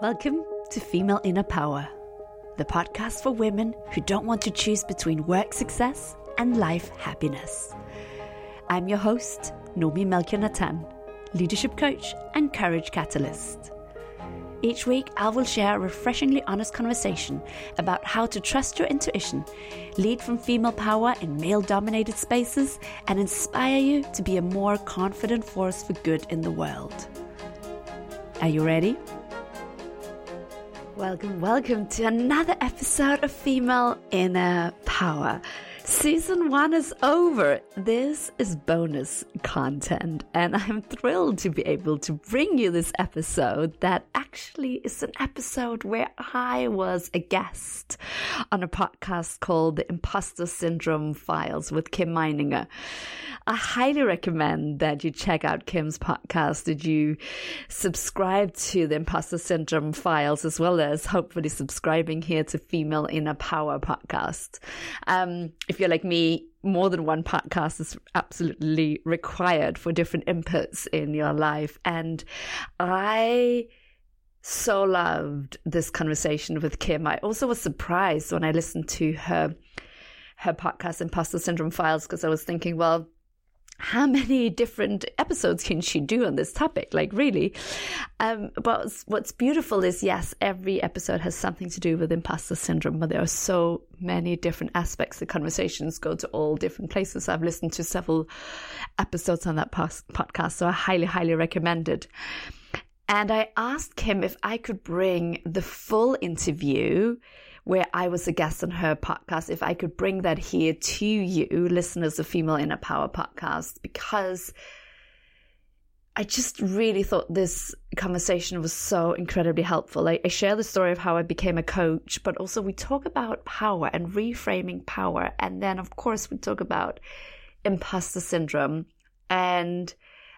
Welcome to Female Inner Power, the podcast for women who don't want to choose between work success and life happiness. I'm your host, Noomi Melchior Natan, leadership coach and courage catalyst. Each week, I will share a refreshingly honest conversation about how to trust your intuition, lead from female power in male dominated spaces, and inspire you to be a more confident force for good in the world. Are you ready? Welcome, welcome to another episode of Female Inner Power. Season one is over. This is bonus content, and I'm thrilled to be able to bring you this episode that actually is an episode where I was a guest on a podcast called The Imposter Syndrome Files with Kim Meninger. I highly recommend that you check out Kim's podcast, that you subscribe to the Imposter Syndrome Files, as well as hopefully subscribing here to Female Inner Power podcast. Um, if you're like me, more than one podcast is absolutely required for different inputs in your life. And I so loved this conversation with Kim. I also was surprised when I listened to her her podcast Imposter Syndrome Files because I was thinking, well, how many different episodes can she do on this topic? Like, really? Um, but what's beautiful is, yes, every episode has something to do with imposter syndrome, but there are so many different aspects. The conversations go to all different places. I've listened to several episodes on that podcast, so I highly, highly recommend it. And I asked him if I could bring the full interview where I was a guest on her podcast, if I could bring that here to you, listeners of Female Inner Power podcast, because I just really thought this conversation was so incredibly helpful. I, I, share the story of how I became a coach, but also we talk about power and reframing power. And then, of course, we talk about imposter syndrome and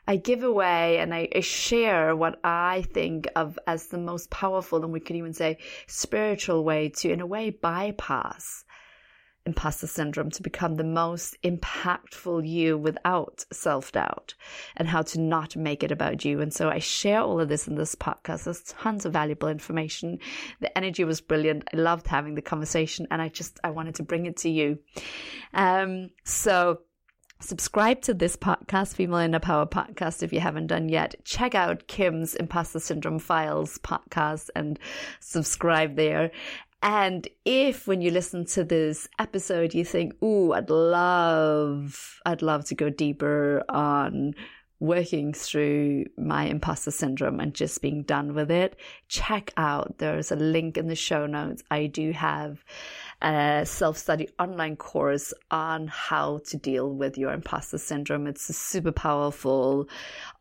I give away and I, I, share what I think of as the most powerful, and we could even say spiritual way to, in a way, bypass imposter syndrome to become the most impactful you without self doubt and how to not make it about you. And so I share all of this in this podcast. There's tons of valuable information. The energy was brilliant. I loved having the conversation and I just, I wanted to bring it to you. Um, so Subscribe to this podcast, Female Inner Power podcast, if you haven't done yet. Check out Kim's Imposter Syndrome Files podcast and subscribe there. And if when you listen to this episode, you think, ooh, I'd love, I'd love to go deeper on working through my imposter syndrome and just being done with it, check out. There's a link in the show notes. I do have a self study online course on how to deal with your imposter syndrome. It's a super powerful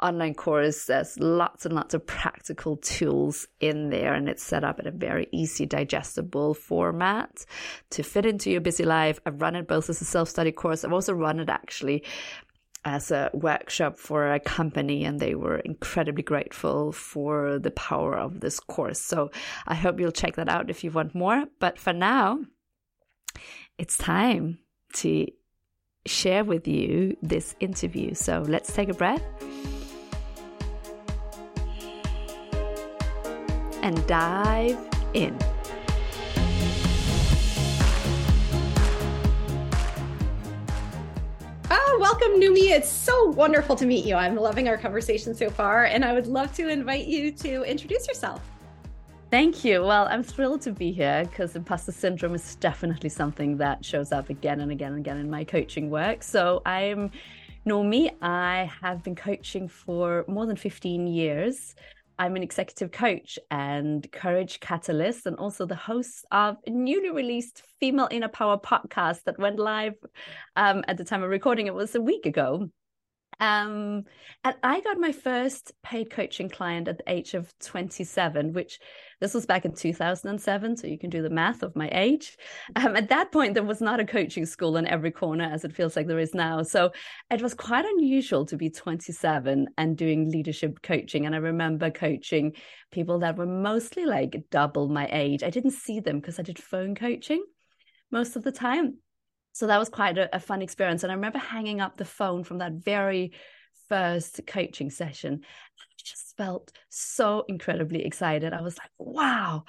online course. There's lots and lots of practical tools in there, and it's set up in a very easy, digestible format to fit into your busy life. I've run it both as a self study course. I've also run it actually as a workshop for a company and they were incredibly grateful for the power of this course. So I hope you'll check that out if you want more. But for now, it's time to share with you this interview. So let's take a breath and dive in. Oh, welcome, Noomi. It's so wonderful to meet you. I'm loving our conversation so far, and I would love to invite you to introduce yourself. Thank you. Well, I'm thrilled to be here because imposter syndrome is definitely something that shows up again and again and again in my coaching work. So I'm Noomi. I have been coaching for more than 15 years. I'm an executive coach and courage catalyst, and also the host of a newly released Female Inner Power podcast that went live um, at the time of recording. It was a week ago. Um, and I got my first paid coaching client at the age of 27, which this was back in 2007. So you can do the math of my age. Um, at that point, there was not a coaching school in every corner as it feels like there is now. So it was quite unusual to be 27 and doing leadership coaching. And I remember coaching people that were mostly like double my age. I didn't see them because I did phone coaching most of the time so that was quite a, a, fun experience and i remember hanging up the phone from that very first coaching session. I just felt so incredibly excited. I was like, wow,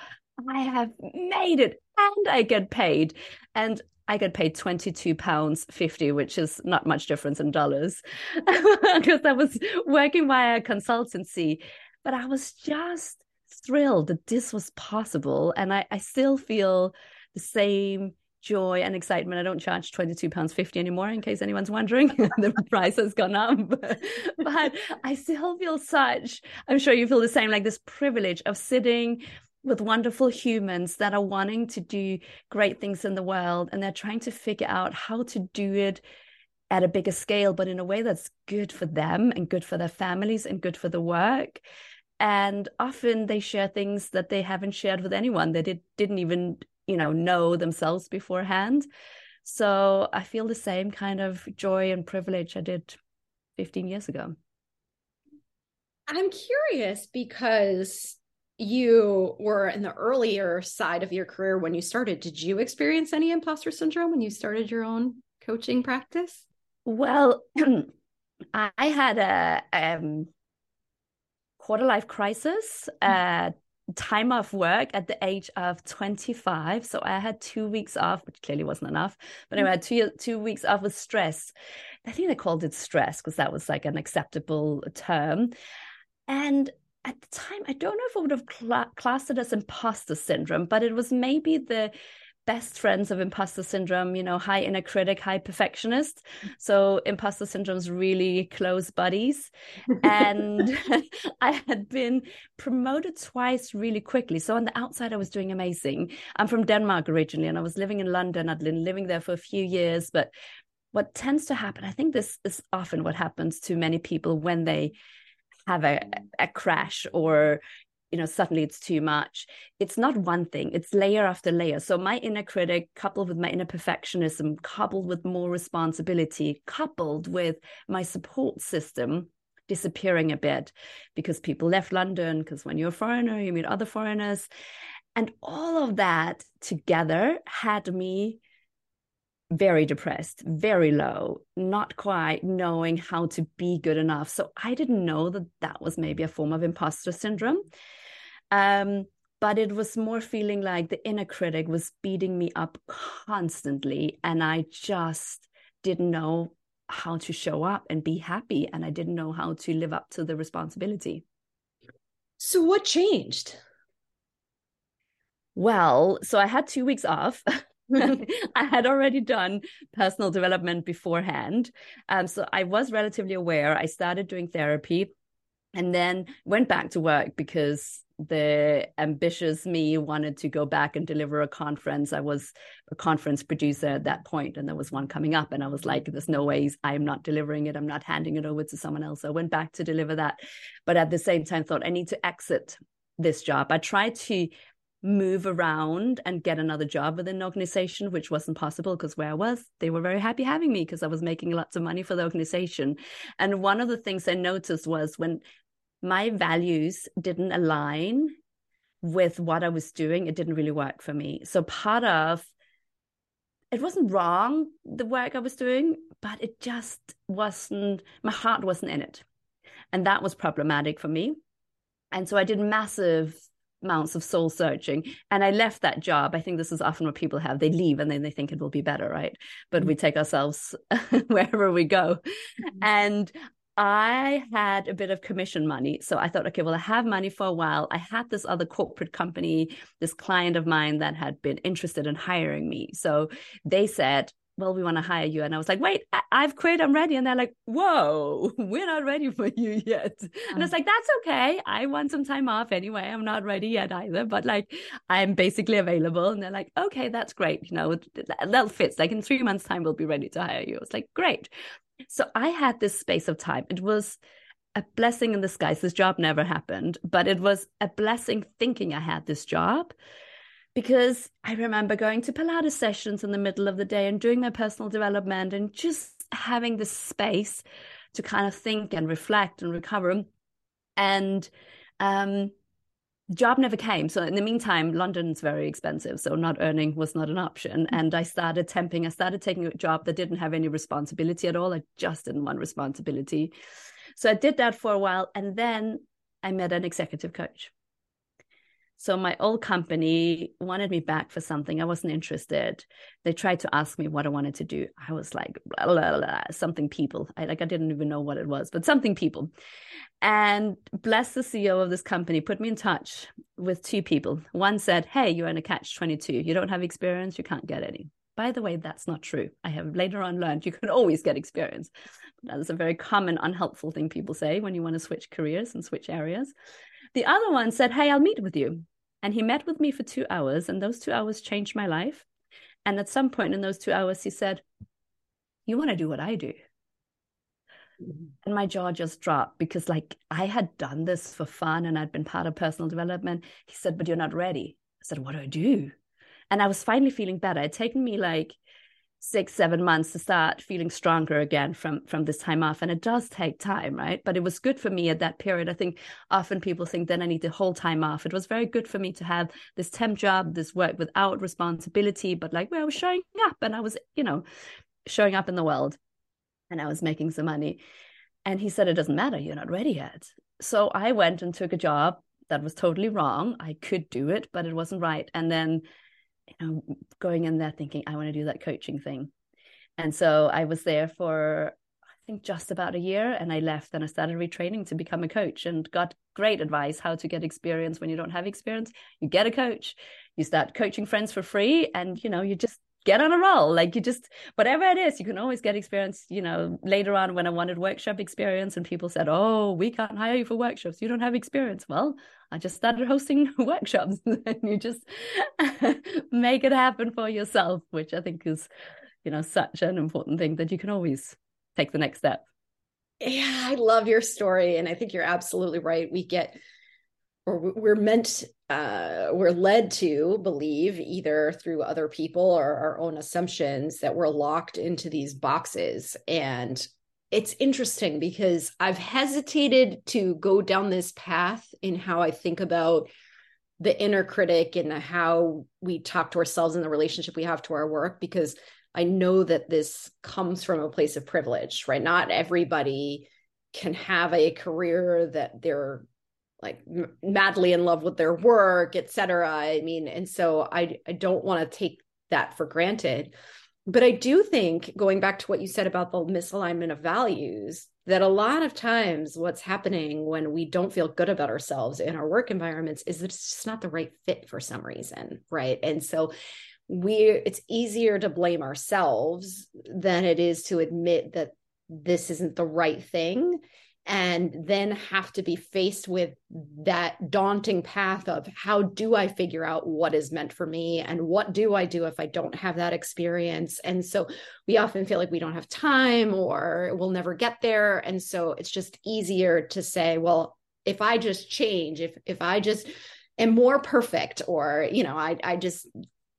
I have made it and I get paid. And I get paid £22.50, which is not much difference in dollars because I was working via consultancy. But I was just thrilled that this was possible. And I, I still feel the same joy and excitement. I don't charge £22.50 anymore, in case anyone's wondering. the price has gone up. but I still feel such, I'm sure you feel the same, like this privilege of sitting with wonderful humans that are wanting to do great things in the world and they're trying to figure out how to do it at a bigger scale but in a way that's good for them and good for their families and good for the work and often they share things that they haven't shared with anyone they did, didn't even you know know themselves beforehand. So i feel the same kind of joy and privilege i did 15 years ago. I'm curious because you were in the earlier side of your career when you started. Did you experience any imposter syndrome when you started your own coaching practice? Well i had a um, quarter life crisis uh, time off work at the age of 25 so i had two weeks off which clearly wasn't enough. But anyway, i had two, two weeks off with stress. I think they called it stress because that was like an acceptable term. And at the time, I don't know if I would have cl- classed it as imposter syndrome, but it was maybe the best friends of imposter syndrome, you know, high inner critic, high perfectionist. So imposter syndrome's really close buddies. And I had been promoted twice really quickly. So on the outside, I was doing amazing. I'm from Denmark originally, and I was living in London. I'd been living there for a few years. But what tends to happen, I think this is often what happens to many people when they have a, a crash or you know suddenly it's too much. It's not one thing it's layer after layer. So my inner critic coupled with my inner perfectionism coupled with more responsibility coupled with my support system disappearing a bit because people left london because when you're a foreigner you meet other foreigners. And all of that together had me very depressed, very low, not quite knowing how to be good enough. So I didn't know that that was maybe a form of imposter syndrome. Um, but it was more feeling like the inner critic was beating me up constantly. And I just didn't know how to show up and be happy. And I didn't know how to live up to the responsibility. So, what changed? Well, so I had two weeks off. I had already done personal development beforehand. Um, so I was relatively aware. I started doing therapy and then went back to work because the ambitious me wanted to go back and deliver a conference. I was a conference producer at that point, and there was one coming up, and I was like, "There's no ways I'm not delivering it. I'm not handing it over to someone else." So I went back to deliver that, but at the same time, thought I need to exit this job. I tried to move around and get another job within an organization, which wasn't possible because where I was, they were very happy having me because I was making lots of money for the organization. And one of the things I noticed was when my values didn't align with what I was doing, it didn't really work for me. So part of it wasn't wrong, the work I was doing, but it just wasn't, my heart wasn't in it. And that was problematic for me. And so I did massive amounts of soul searching and i left that job i think this is often what people have they leave and then they think it will be better right but we take ourselves wherever we go mm-hmm. and I had a bit of commission money. So I thought, okay, well, I have money for a while. I had this other corporate company, this client of mine that had been interested in hiring me. So they said, well, we want to hire you. And I was like, wait, I- have quit. I'm ready. And they're like, whoa, we're not ready for you yet. And it's uh. like, that's okay. I want some time off anyway. I'm not ready yet either, but like, I'm basically available. And they're like, okay, that's great. You know, that fits. Like in three months' time, we'll be ready to hire you. It's like, great. So I had this space of time. It was a blessing in disguise. This job never happened, but it was a blessing thinking I had this job because I remember going to Pilates sessions in the middle of the day and doing my personal development and just having the space to kind of think and reflect and recover. And um, the job never came. So in the meantime, London's very expensive. So not earning was not an option. And I started temping. I started taking a job that didn't have any responsibility at all. I just didn't want responsibility. So I did that for a while. And then I met an executive coach. So my old company wanted me back for something. I wasn't interested. They tried to ask me what I wanted to do. I was like, blah, blah, blah, something people. I like I didn't even know what it was, but something people. And bless the CEO of this company put me in touch with two people. One said, Hey, you're in a catch 22. You don't have experience, you can't get any. By the way, that's not true. I have later on learned you can always get experience. That's a very common, unhelpful thing people say when you want to switch careers and switch areas. The other one said, Hey, I'll meet with you. And he met with me for two hours, and those two hours changed my life. And at some point in those two hours, he said, You want to do what I do? Mm-hmm. And my jaw just dropped because, like, I had done this for fun and I'd been part of personal development. He said, But you're not ready. I said, What do I do? And I was finally feeling better. It had taken me like six seven months to start feeling stronger again from from this time off. And it does take time right? But it was good for me at that period. I think often people think then i need the whole time off. It was very good for me to have this temp job this work without responsibility but like where i was showing up and i was you know showing up in the world and i was making some money. And he said it doesn't matter. You're not ready yet. So i went and took a job that was totally wrong. I could do it but it wasn't right. And then you know, going in there thinking, I want to do that coaching thing. And so I was there for, I think, just about a year. And I left and I started retraining to become a coach and got great advice how to get experience when you don't have experience. You get a coach, you start coaching friends for free, and, you know, you just get on a roll. Like you just, whatever it is, you can always get experience. You know, later on when I wanted workshop experience and people said, Oh, we can't hire you for workshops. You don't have experience. Well, I just started hosting workshops and you just make it happen for yourself, which I think is, you know, such an important thing that you can always take the next step. Yeah, I love your story. And I think you're absolutely right. We get, or we're meant uh, we're led to believe either through other people or our own assumptions that we're locked into these boxes. And it's interesting because i've hesitated to go down this path in how i think about the inner critic and how we talk to ourselves and the relationship we have to our work because i know that this comes from a place of privilege right? Not everybody can have a career that they're like madly in love with their work, etc. I mean, and so I I don't want to take that for granted. But I do think going back to what you said about the misalignment of values, that a lot of times what's happening when we don't feel good about ourselves in our work environments is that it's just not the right fit for some reason, right? And so we it's easier to blame ourselves than it is to admit that this isn't the right thing and then have to be faced with that daunting path of how do I figure out what is meant for me and what do I do if I don't have that experience. And so we often feel like we don't have time or we'll never get there. And so it's just easier to say, well, if I just change, if if I just am more perfect or, you know, I I just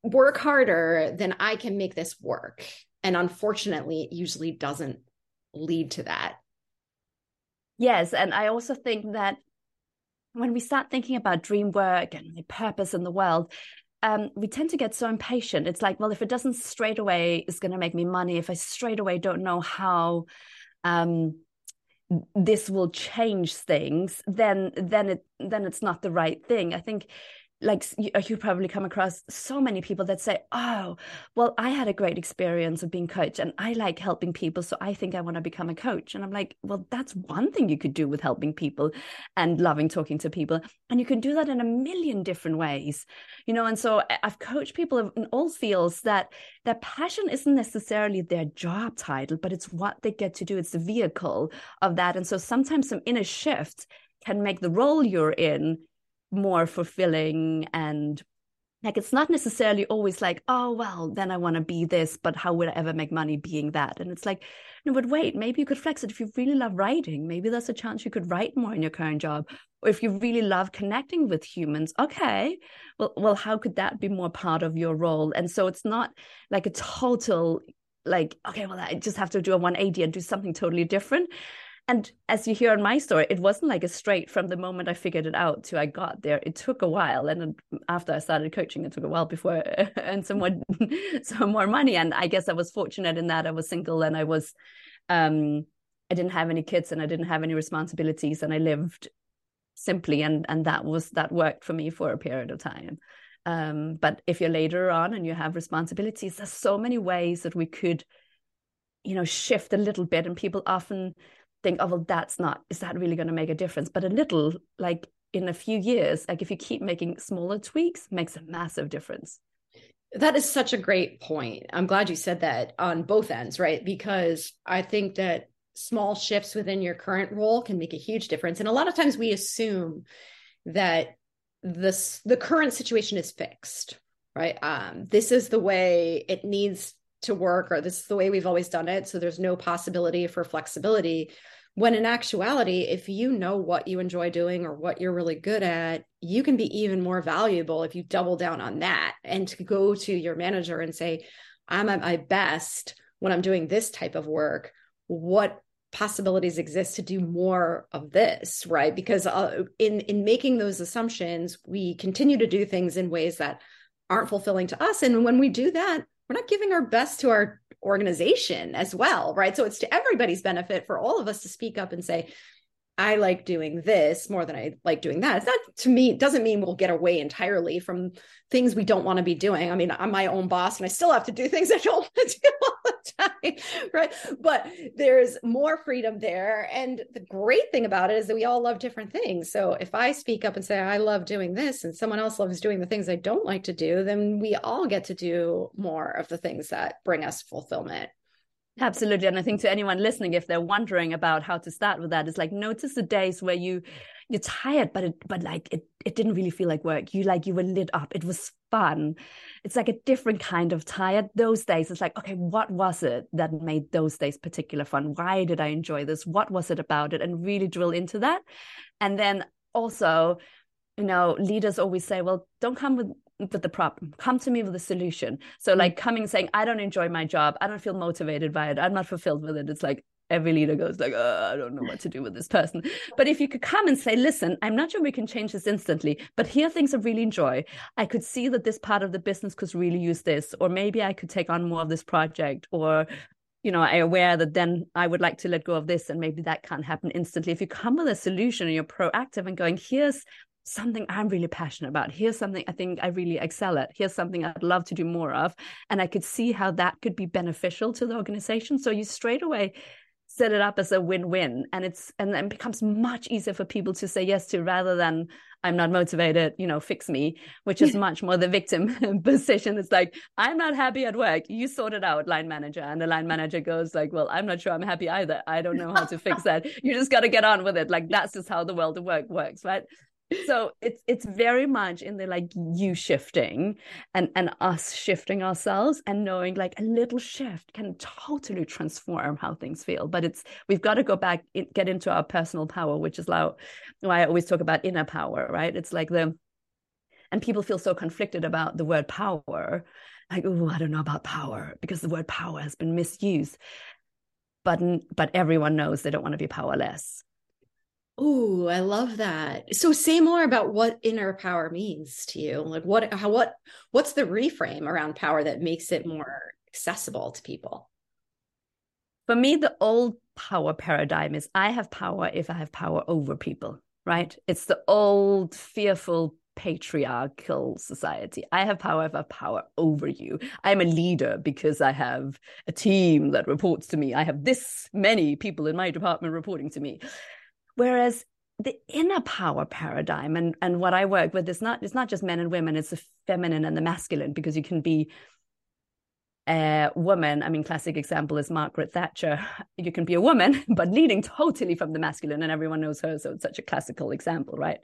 work harder, then I can make this work. And unfortunately, it usually doesn't lead to that Yes, and I also think that when we start thinking about dream work and the purpose in the world, um, we tend to get so impatient. It's like, well, if it doesn't straight away, it's going to make me money. If I straight away don't know how um, this will change things, then then it then it's not the right thing. I think like you, uh, probably come across so many people that say oh well i had a great experience of being coach and i like helping people so i think i want to become a coach. And i'm like well that's one thing you could do with helping people and loving talking to people and you can do that in a million different ways. You know and so i've coached people in all fields that their passion isn't necessarily their job title but it's what they get to do. It's the vehicle of that and so sometimes some inner shift can make the role you're in more fulfilling and like it's not necessarily always like oh well then i want to be this but how would i ever make money being that? And it's like no but wait maybe you could flex it. If you really love writing maybe there's a chance you could write more in your current job. Or if you really love connecting with humans okay well well how could that be more part of your role? And so it's not like a total like okay well i just have to do a 180 and do something totally different and as you hear in my story it wasn't like a straight from the moment i figured it out to i got there it took a while and after i started coaching it took a while before I earned some more some more money and i guess i was fortunate in that i was single and i was um I didn't have any kids and I didn't have any responsibilities and I lived simply and and that was that worked for me for a period of time. Um, but if you're later on and you have responsibilities, there's so many ways that we could, you know, shift a little bit. And people often think, oh, well, that's not, is that really going to make a difference? But a little, like in a few years, like if you keep making smaller tweaks, makes a massive difference. That is such a great point. I'm glad you said that on both ends, right? Because I think that small shifts within your current role can make a huge difference. And a lot of times we assume that this the current situation is fixed, right? Um, this is the way it needs to work, or this is the way we've always done it. So there's no possibility for flexibility. When in actuality, if you know what you enjoy doing or what you're really good at, you can be even more valuable if you double down on that and to go to your manager and say, I'm at my best when I'm doing this type of work. What possibilities exist to do more of this right because uh, in in making those assumptions we continue to do things in ways that aren't fulfilling to us and when we do that we're not giving our best to our organization as well right? So it's to everybody's benefit for all of us to speak up and say I like doing this more than I like doing that. Not to me, doesn't mean we'll get away entirely from things we don't want to be doing. I mean, I'm my own boss and I still have to do things I don't want to do all the time. Right. But there's more freedom there. And the great thing about it is that we all love different things. So if I speak up and say, I love doing this and someone else loves doing the things I don't like to do, then we all get to do more of the things that bring us fulfillment. Absolutely. And I think to anyone listening, if they're wondering about how to start with that, it's like notice the days where you you're tired, but it but like it it didn't really feel like work. You like you were lit up. It was fun. It's like a different kind of tired. Those days, it's like, okay, what was it that made those days particular fun? Why did I enjoy this? What was it about it? And really drill into that. And then also, you know, leaders always say, well, don't come with with the problem come to me with a solution. So mm. like coming saying i don't enjoy my job. I don't feel motivated by it. I'm not fulfilled with it. It's like every leader goes like oh, i don't know what to do with this person. But if you could come and say listen i'm not sure we can change this instantly but here are things i really enjoy. I could see that this part of the business could really use this or maybe i could take on more of this project or you know, I'm aware that then I would like to let go of this and maybe that can't happen instantly. If you come with a solution and you're proactive and going, here's something I'm really passionate about. Here's something I think I really excel at. Here's something I'd love to do more of. And I could see how that could be beneficial to the organization. So you straight away set it up as a win-win and it's and then becomes much easier for people to say yes to rather than i'm not motivated you know fix me which is much more the victim position it's like i'm not happy at work you sort it out line manager and the line manager goes like well i'm not sure i'm happy either i don't know how to fix that you just got to get on with it like that's just how the world of work works right so it's it's very much in the like you shifting and and us shifting ourselves and knowing like a little shift can totally transform how things feel. But it's we've got to go back get into our personal power which is like why i always talk about inner power right? It's like the and people feel so conflicted about the word power like oh i don't know about power because the word power has been misused. But but everyone knows they don't want to be powerless Oh, I love that. So say more about what inner power means to you. Like what how what what's the reframe around power that makes it more accessible to people? For me, the old power paradigm is I have power if I have power over people, right? It's the old fearful patriarchal society. I have power I have power over you. I'm a leader because I have a team that reports to me. I have this many people in my department reporting to me. Whereas the inner power paradigm and and what I work with is not it's not just men and women, it's the feminine and the masculine because you can be a woman. I mean, classic example is Margaret Thatcher. You can be a woman, but leading totally from the masculine, and everyone knows her, so it's such a classical example, right?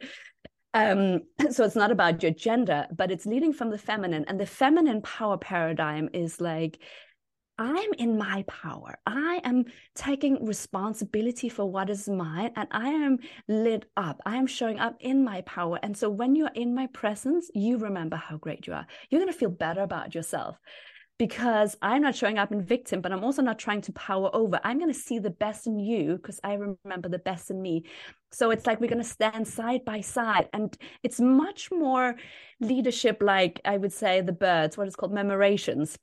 Um, so it's not about your gender, but it's leading from the feminine, and the feminine power paradigm is like I'm in my power. I am taking responsibility for what is mine and I am lit up. I am showing up in my power. And so when you're in my presence, you remember how great you are. You're going to feel better about yourself because I'm not showing up in victim, but I'm also not trying to power over. I'm going to see the best in you because I remember the best in me. So it's like we're going to stand side by side. And it's much more leadership like I would say the birds, what is called murmurations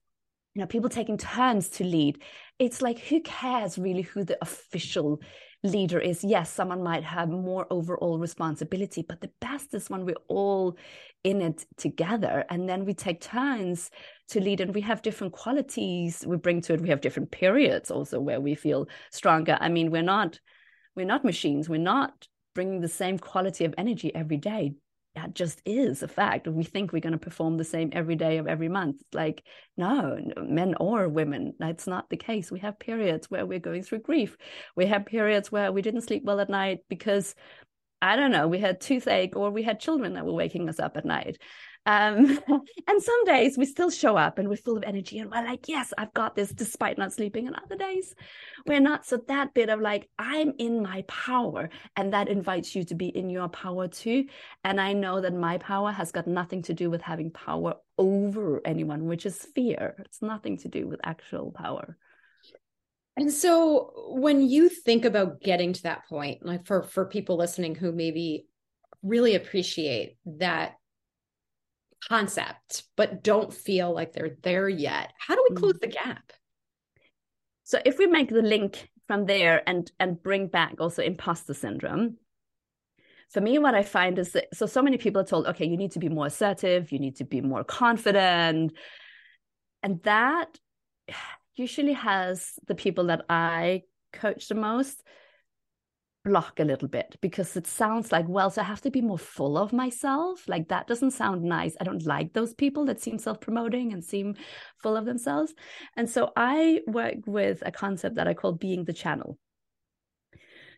you know people taking turns to lead. It's like who cares really who the official leader is? Yes someone might have more overall responsibility but the best is when we're all in it together and then we take turns to lead and we have different qualities we bring to it. We have different periods also where we feel stronger. I mean we're not we're not machines. We're not bringing the same quality of energy every day that just is a fact. We think we're going to perform the same every day of every month. Like, no, men or women, that's not the case. We have periods where we're going through grief. We have periods where we didn't sleep well at night because I don't know, we had toothache or we had children that were waking us up at night. Um, and some days we still show up and we're full of energy and we're like, yes, I've got this despite not sleeping. And other days we're not. So that bit of like, I'm in my power. And that invites you to be in your power too. And I know that my power has got nothing to do with having power over anyone, which is fear. It's nothing to do with actual power. And so when you think about getting to that point, like for for people listening who maybe really appreciate that concept but don't feel like they're there yet how do we close mm. the gap so if we make the link from there and and bring back also imposter syndrome for me what i find is that so so many people are told okay you need to be more assertive you need to be more confident and that usually has the people that i coach the most block a little bit because it sounds like, well, so I have to be more full of myself. Like that doesn't sound nice. I don't like those people that seem self promoting and seem full of themselves. And so I work with a concept that I call being the channel.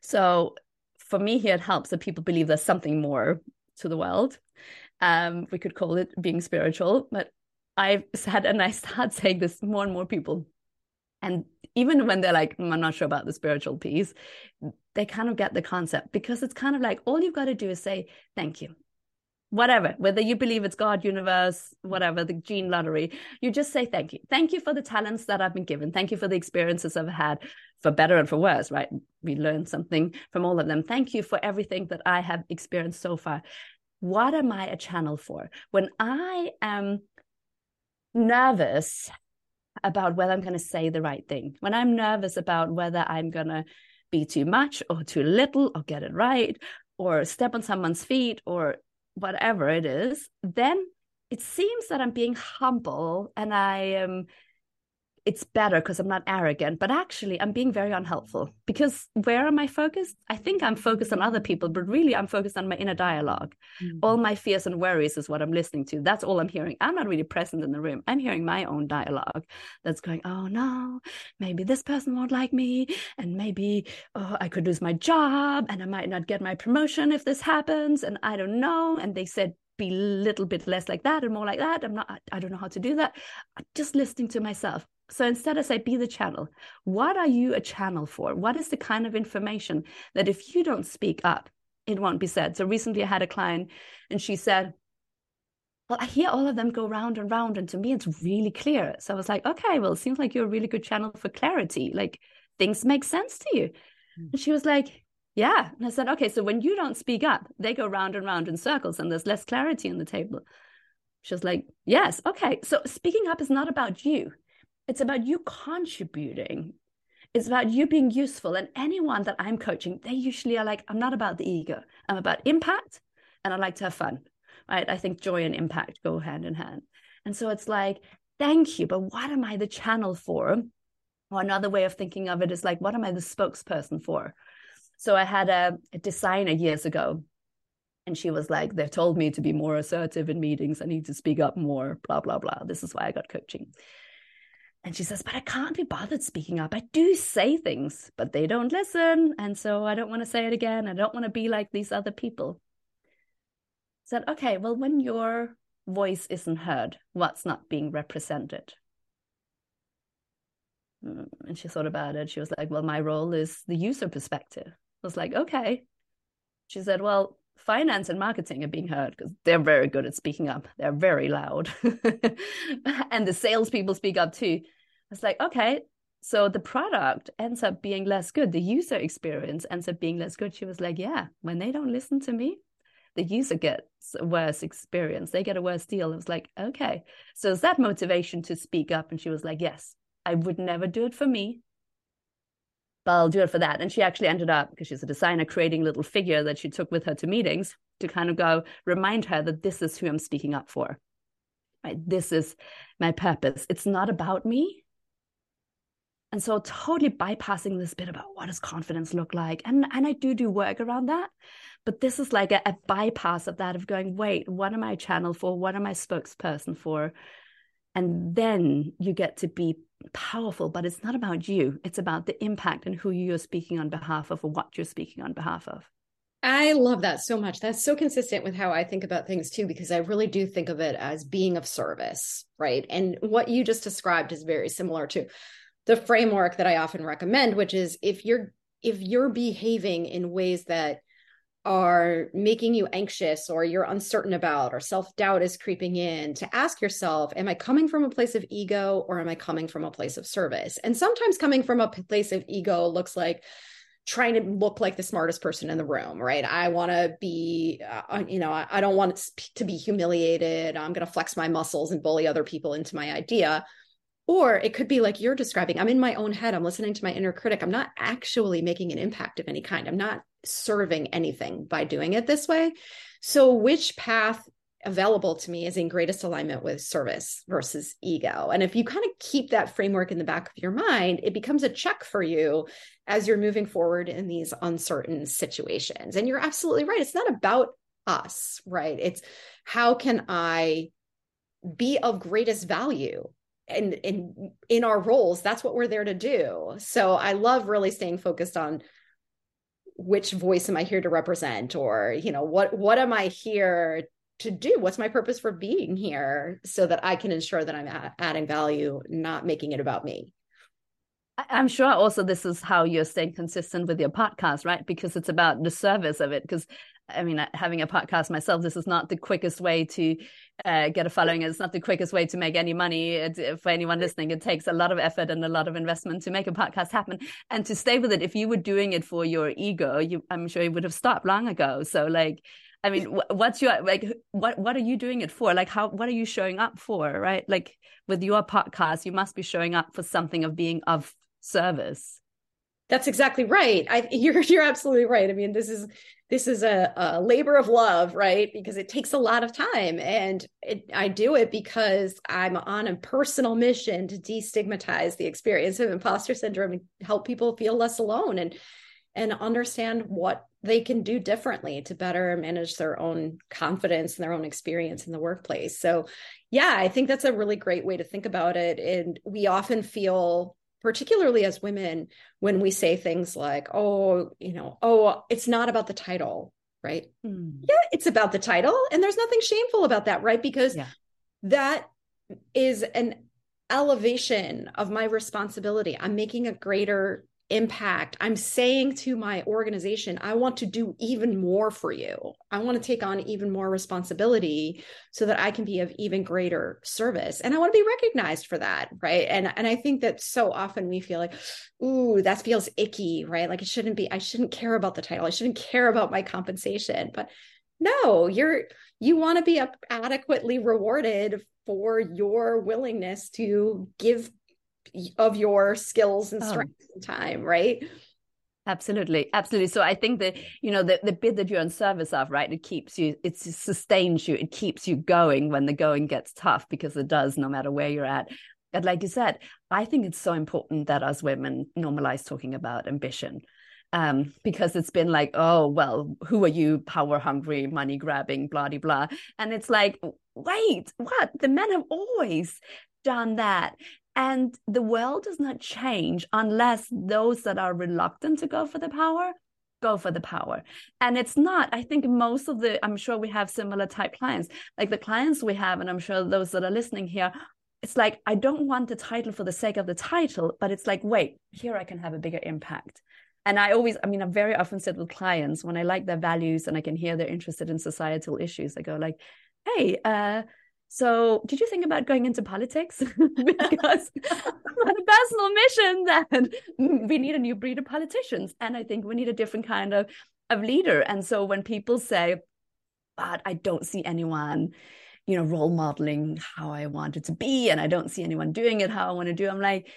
So for me here, it helps that people believe there's something more to the world. Um, we could call it being spiritual, but I've had, and I start saying this more and more people and even when they're like, mm, I'm not sure about the spiritual piece, they kind of get the concept because it's kind of like all you've got to do is say, thank you. Whatever, whether you believe it's God, universe, whatever, the gene lottery, you just say thank you. Thank you for the talents that I've been given. Thank you for the experiences I've had, for better and for worse, right? We learned something from all of them. Thank you for everything that I have experienced so far. What am I a channel for? When I am nervous about whether I'm going to say the right thing, when I'm nervous about whether I'm going to be too much or too little or get it right or step on someone's feet or whatever it is, then it seems that I'm being humble and I am it's better because I'm not arrogant, but actually I'm being very unhelpful because where am I focused? I think I'm focused on other people, but really I'm focused on my inner dialog mm-hmm. All my fears and worries is what I'm listening to. That's all I'm hearing. I'm not really present in the room. I'm hearing my own dialogue that's going, oh no, maybe this person won't like me. And maybe oh, I could lose my job and I might not get my promotion if this happens. And I don't know. And they said, be a little bit less like that and more like that. I'm not, I don't know how to do that. I'm just listening to myself. So instead, I say, be the channel. What are you a channel for? What is the kind of information that if you don't speak up, it won't be said? So recently, I had a client and she said, well, I hear all of them go round and round, and to me, it's really clear. So I was like, okay, well, it seems like you're a really good channel for clarity. Like things make sense to you. Mm. And she was like, yeah. And I said, okay, so when you don't speak up, they go round and round in circles and there's less clarity on the table. She was like, yes, okay. So speaking up is not about you. It's about you contributing. It's about you being useful. And anyone that I'm coaching, they usually are like, I'm not about the ego. I'm about impact and I like to have fun. Right. I think joy and impact go hand in hand. And so it's like, thank you, but what am I the channel for? Or another way of thinking of it is like, what am I the spokesperson for? So I had a, a designer years ago and she was like, they've told me to be more assertive in meetings. I need to speak up more, blah, blah, blah. This is why I got coaching. And she says, But I can't be bothered speaking up. I do say things, but they don't listen. And so I don't want to say it again. I don't want to be like these other people. I said, Okay, well, when your voice isn't heard, what's not being represented? Mm, and she thought about it. She was like, Well, my role is the user perspective. I was like, Okay. She said, Well, finance and marketing are being heard because they're very good at speaking up. They're very loud. and the salespeople speak up too. It's like, okay, so the product ends up being less good. The user experience ends up being less good. She was like, yeah, when they don't listen to me, the user gets a worse experience. They get a worse deal. It was like, okay. So is that motivation to speak up? And she was like, yes, I would never do it for me, but I'll do it for that. And she actually ended up, because she's a designer, creating a little figure that she took with her to meetings to kind of go remind her that this is who I'm speaking up for. Right? This is my purpose. It's not about me. And so totally bypassing this bit about what does confidence look like. And and I do do work around that. But this is like a, a bypass of that of going, wait, what am I channel for? What am I spokesperson for? And then you get to be powerful, but it's not about you. It's about the impact and who you're speaking on behalf of or what you're speaking on behalf of. I love that so much. That's so consistent with how I think about things too, because I really do think of it as being of service, right? And what you just described is very similar to the framework that I often recommend, which is if you're if you're behaving in ways that are making you anxious or you're uncertain about or self-doubt is creeping in to ask yourself am i coming from a place of ego or am i coming from a place of service? And sometimes coming from a place of ego looks like trying to look like the smartest person in the room right? I want to be uh, you know I, I don't want to be humiliated. I'm going to flex my muscles and bully other people into my idea or it could be like you're describing I'm in my own head, I'm listening to my inner critic. I'm not actually making an impact of any kind. I'm not serving anything by doing it this way. So, which path available to me is in greatest alignment with service versus ego. And if you kind of keep that framework in the back of your mind, it becomes a check for you as you're moving forward in these uncertain situations. And you're absolutely right. It's not about us, right? It's how can I be of greatest value and in in our roles that's what we're there to do. So i love really staying focused on which voice am i here to represent or you know what what am i here to do? What's my purpose for being here so that i can ensure that i'm adding value not making it about me I'm sure also this is how you're staying consistent with your podcast, right? Because it's about the service of it. Because I mean, having a podcast myself, this is not the quickest way to uh, get a following. It's not the quickest way to make any money. It, for anyone listening, it takes a lot of effort and a lot of investment to make a podcast happen and to stay with it. If you were doing it for your ego, you, I'm sure you would have stopped long ago. So, like, I mean, what's your like? What what are you doing it for? Like, how what are you showing up for? Right? Like with your podcast, you must be showing up for something of being of service. That's exactly right. I, you're you're absolutely right. I mean, this is this is a, a labor of love, right? Because it takes a lot of time, and it, I do it because I'm on a personal mission to destigmatize the experience of imposter syndrome and help people feel less alone and and understand what they can do differently to better manage their own confidence and their own experience in the workplace. So, yeah, I think that's a really great way to think about it. And we often feel particularly as women when we say things like oh you know oh it's not about the title right mm. yeah it's about the title and there's nothing shameful about that right because yeah. that is an elevation of my responsibility i'm making a greater impact. I'm saying to my organization, I want to do even more for you. I want to take on even more responsibility so that I can be of even greater service. And I want to be recognized for that. Right. And, and I think that so often we feel like, ooh, that feels icky, right? Like it shouldn't be, I shouldn't care about the title. I shouldn't care about my compensation. But no, you're, you want to be adequately rewarded for your willingness to give of your skills and oh. strengths oh. and time, right? Absolutely, absolutely. So I think that you know the the bit that you're in service of, right? It keeps you, it sustains you, it keeps you going when the going gets tough because it does, no matter where you're at. But like you said, I think it's so important that as women normalize talking about ambition. Um, because it's been like, oh, well, who are you, power hungry, money grabbing, blah, blah, blah. And it's like, wait, what? The men have always done that. And the world does not change unless those that are reluctant to go for the power go for the power. And it's not, I think most of the, I'm sure we have similar type clients, like the clients we have, and I'm sure those that are listening here, it's like, I don't want the title for the sake of the title, but it's like, wait, here I can have a bigger impact. And I always, I mean, I very often sit with clients when I like their values and I can hear they're interested in societal issues. I go like, hey, uh, so, did you think about going into politics? because on a personal mission, that we need a new breed of politicians, and I think we need a different kind of of leader. And so, when people say, but I don't see anyone, you know, role modeling how I want it to be. And I don't see anyone doing it how I want to do. I'm like,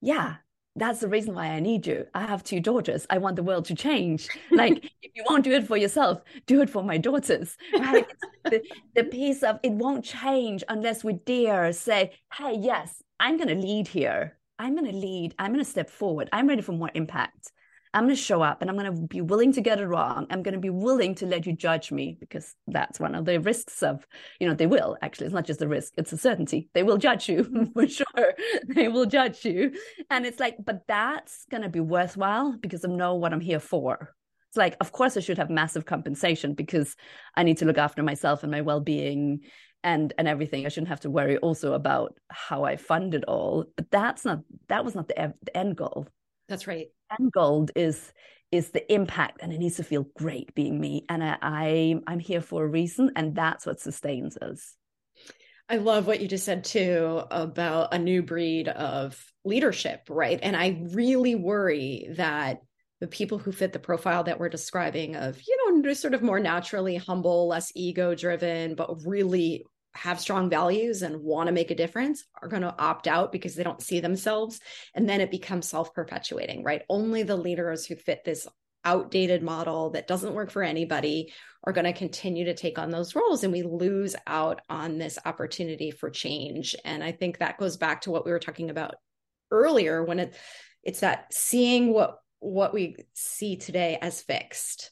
yeah, that's the reason why I need you. I have two daughters. I want the world to change. Like, if you won't do it for yourself, do it for my daughters. Right? the, the piece of it won't change unless we dare say, hey, yes, I'm going to lead here. I'm going to lead. I'm going to step forward. I'm ready for more impact. I'm going to show up and I'm going to be willing to get it wrong. I'm going to be willing to let you judge me because that's one of the risks of, you know, they will actually, it's not just a risk, it's a certainty. They will judge you for sure. They will judge you. And it's like, but that's going to be worthwhile because I know what I'm here for. It's like, of course, I should have massive compensation because I need to look after myself and my well being and and everything i shouldn't have to worry also about how i fund it all but that's not that was not the, the end goal that's right. And gold is is the impact and it needs to feel great being me. And I, I i'm here for a reason and that's what sustains us. I love what you just said too about a new breed of leadership, right? And I really worry that the people who fit the profile that we're describing of, you know, sort of more naturally humble, less ego driven, but really have strong values and want to make a difference are going to opt out because they don't see themselves. And then it becomes self-perpetuating right? Only the leaders who fit this outdated model that doesn't work for anybody are going to continue to take on those roles and we lose out on this opportunity for change. And i think that goes back to what we were talking about earlier when it it's that seeing what what we see today as fixed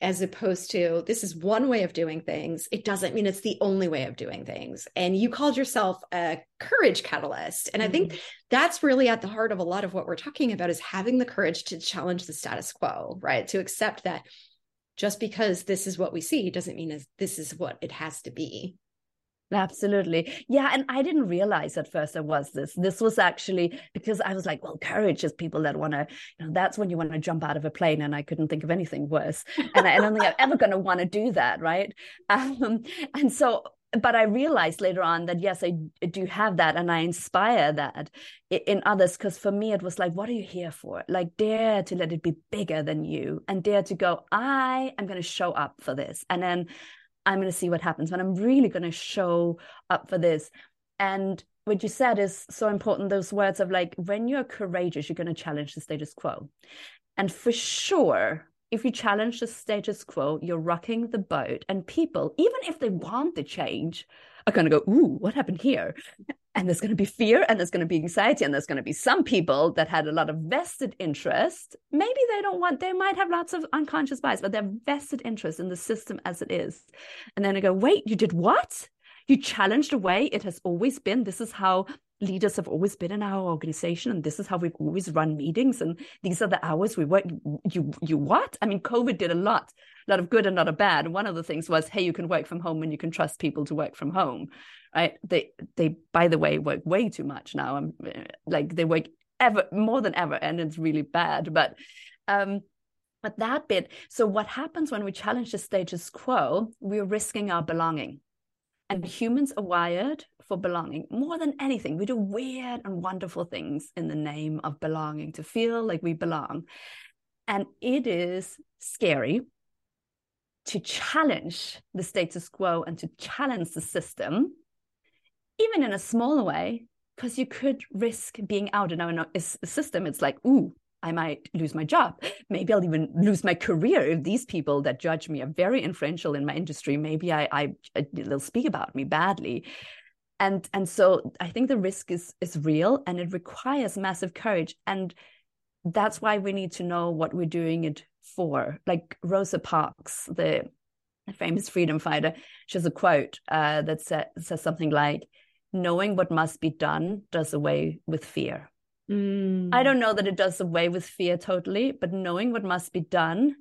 as opposed to this is one way of doing things it doesn't mean it's the only way of doing things and you called yourself a courage catalyst and mm-hmm. i think mm-hmm. that's really at the heart of a lot of what we're talking about is having the courage to challenge the status quo right to accept that just because this is what we see doesn't mean this is what it has to be Absolutely. Yeah. And I didn't realize at first there was this. This was actually because I was like, well, courage is people that want to, you know, that's when you want to jump out of a plane. And I couldn't think of anything worse. And I, don't think I'm ever going to want to do that. Right. Um, and so, but I realized later on that, yes, I do have that. And I inspire that in others. Because for me, it was like, what are you here for? Like, dare to let it be bigger than you and dare to go, I am going to show up for this. And then, I'm going to see what happens, when I'm really going to show up for this. And what you said is so important those words of like, when you're courageous, you're going to challenge the status quo. And for sure, if you challenge the status quo, you're rocking the boat. And people, even if they want the change, are going to go, Ooh, what happened here? And there's going to be fear and there's going to be anxiety. And there's going to be some people that had a lot of vested interest. Maybe they don't want, they might have lots of unconscious bias, but they're vested interest in the system as it is. And then I go, Wait, you did what? You challenged the way it has always been. This is how leaders have always been in our organization and this is how we've always run meetings and these are the hours we work you you what? I mean covid did a lot a lot of good and not a bad. One of the things was hey you can work from home and you can trust people to work from home right? They they by the way work way too much now. I'm like they work ever more than ever and it's really bad. But um but that bit so what happens when we challenge the status quo? We're risking our belonging. And humans are wired for belonging more than anything. We do weird and wonderful things in the name of belonging to feel like we belong. And it is scary to challenge the status quo and to challenge the system, even in a smaller way, because you could risk being out in our system. It's like, ooh, I might lose my job. Maybe I'll even lose my career if these people that judge me are very influential in my industry. Maybe I, I, I they'll speak about me badly. And and so I think the risk is is real and it requires massive courage. And that's why we need to know what we're doing it for. Like Rosa Parks, the famous freedom fighter, she has a quote uh, that sa- says something like, "Knowing what must be done does away with fear." Mm. I don't know that it does away with fear totally, but knowing what must be done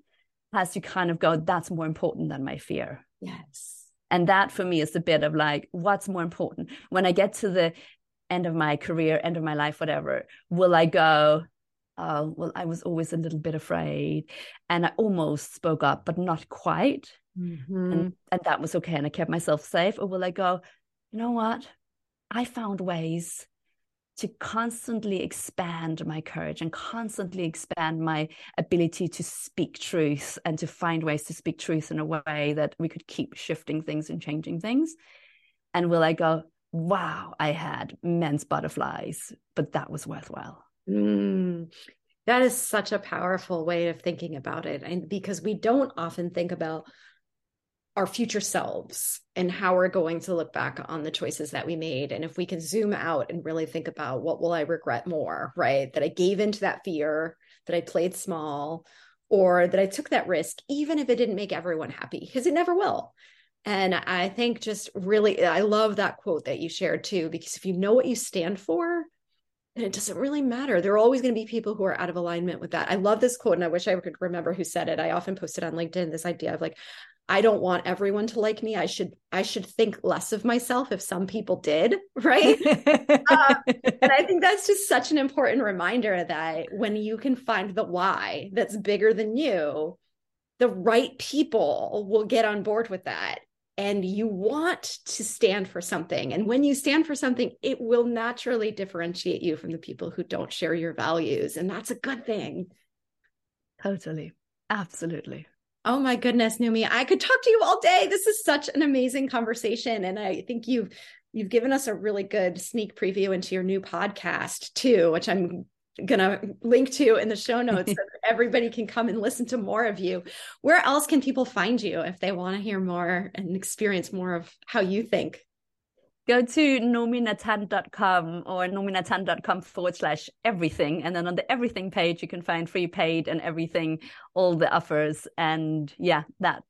has you kind of go, that's more important than my fear. Yes. And that for me is a bit of like, what's more important? When I get to the end of my career, end of my life, whatever, will I go, oh, well, I was always a little bit afraid and I almost spoke up, but not quite. Mm-hmm. And, and that was okay. And I kept myself safe. Or will I go, you know what? I found ways to constantly expand my courage and constantly expand my ability to speak truth and to find ways to speak truth in a way that we could keep shifting things and changing things? And will I go, wow, I had men's butterflies, but that was worthwhile? Mm, that is such a powerful way of thinking about it. And because we don't often think about our future selves and how we're going to look back on the choices that we made and if we can zoom out and really think about what will i regret more right that i gave into that fear that i played small or that i took that risk even if it didn't make everyone happy because it never will and i think just really i love that quote that you shared too because if you know what you stand for and it doesn't really matter. There are always going to be people who are out of alignment with that. I love this quote, and I wish I could remember who said it. I often post it on LinkedIn. This idea of like, I don't want everyone to like me. I should I should think less of myself if some people did, right? uh, and I think that's just such an important reminder that when you can find the why that's bigger than you, the right people will get on board with that. And you want to stand for something. And when you stand for something, it will naturally differentiate you from the people who don't share your values. And that's a good thing. Totally. Absolutely. Oh my goodness, Noomi, I could talk to you all day. This is such an amazing conversation. And I think you've you've given us a really good sneak preview into your new podcast too, which I'm gonna link to in the show notes so everybody can come and listen to more of you. Where else can people find you if they want to hear more and experience more of how you think? Go to noominatan.com or noominatan.com forward slash everything. And then on the everything page, you can find free paid and everything, all the offers. And yeah, that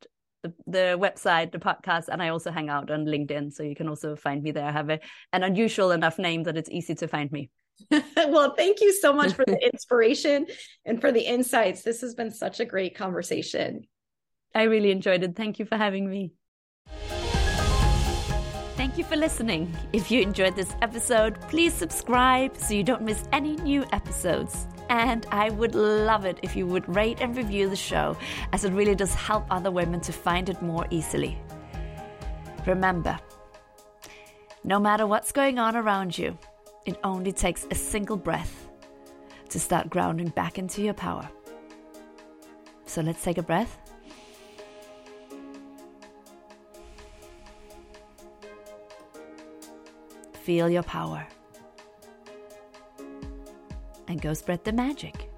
the, the website, the podcast, and I also hang out on LinkedIn. So you can also find me there. I have a, an unusual enough name that it's easy to find me. well, thank you so much for the inspiration and for the insights. This has been such a great conversation. I really enjoyed it. Thank you for having me. Thank you for listening. If you enjoyed this episode, please subscribe so you don't miss any new episodes. And I would love it if you would rate and review the show, as it really does help other women to find it more easily. Remember, no matter what's going on around you, it only takes a single breath to start grounding back into your power. So let's take a breath. Feel your power. And go spread the magic.